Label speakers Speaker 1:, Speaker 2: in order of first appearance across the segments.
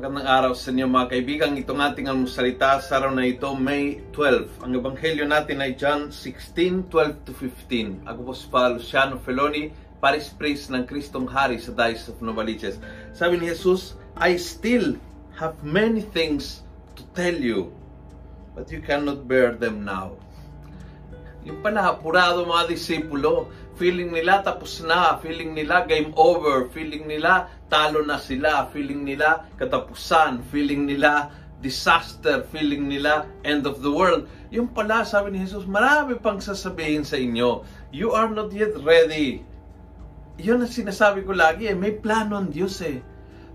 Speaker 1: araw sa inyo mga kaibigan. Itong ating almusalita sa araw na ito, May 12. Ang ebanghelyo natin ay John 16, 12 to 15. Ako po si Pa Luciano Feloni, Paris Priest ng Kristong Hari sa Diocese of Novaliches. Sabi ni Jesus, I still have many things to tell you, but you cannot bear them now. Yung pala, apurado mga disipulo. Feeling nila tapos na. Feeling nila game over. Feeling nila talo na sila. Feeling nila katapusan. Feeling nila disaster. Feeling nila end of the world. Yung pala, sabi ni Jesus, marami pang sasabihin sa inyo. You are not yet ready. Yun ang sinasabi ko lagi eh. May plano ang Diyos eh.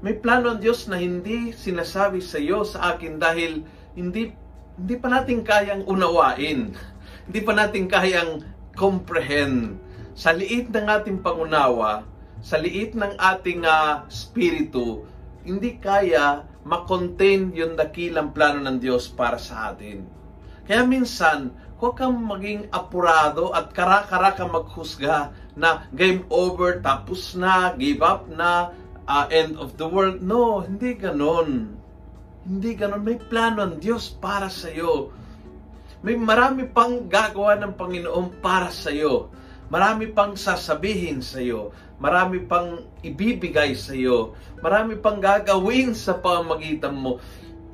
Speaker 1: May plano ang Diyos na hindi sinasabi sa iyo, sa akin dahil hindi hindi pa natin kayang unawain hindi pa natin kayang comprehend. Sa liit ng ating pangunawa, sa liit ng ating uh, spirito, hindi kaya makontain yung dakilang plano ng Diyos para sa atin. Kaya minsan, huwag kang maging apurado at kara-kara kang maghusga na game over, tapos na, give up na, uh, end of the world. No, hindi ganon. Hindi ganon. May plano ang Diyos para sa iyo may marami pang gagawa ng Panginoon para sa iyo. Marami pang sasabihin sa iyo. Marami pang ibibigay sa iyo. Marami pang gagawin sa pamagitan mo.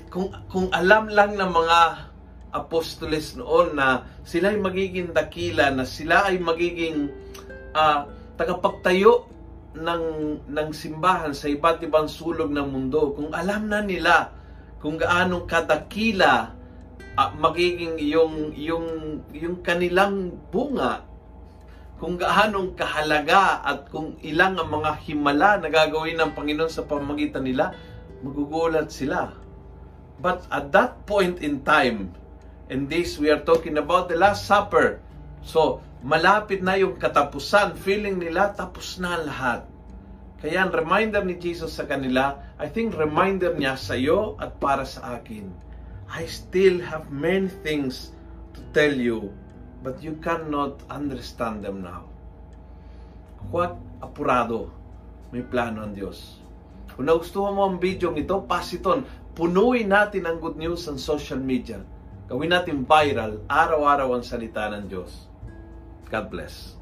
Speaker 1: Kung, kung alam lang ng mga apostoles noon na sila ay magiging dakila, na sila ay magiging uh, tagapagtayo ng, ng simbahan sa iba't ibang sulog ng mundo, kung alam na nila kung gaano kadakila uh, magiging yung yung yung kanilang bunga kung gaanong kahalaga at kung ilang ang mga himala na gagawin ng Panginoon sa pamagitan nila, magugulat sila. But at that point in time, and this we are talking about the Last Supper, so malapit na yung katapusan, feeling nila tapos na lahat. Kaya ang reminder ni Jesus sa kanila, I think reminder niya sa iyo at para sa akin I still have many things to tell you, but you cannot understand them now. Huwag apurado. May plano ang Diyos. Kung nagustuhan mo ang video ito, pass it on. Punuin natin ang good news sa social media. Gawin natin viral, araw-araw ang salita ng Diyos. God bless.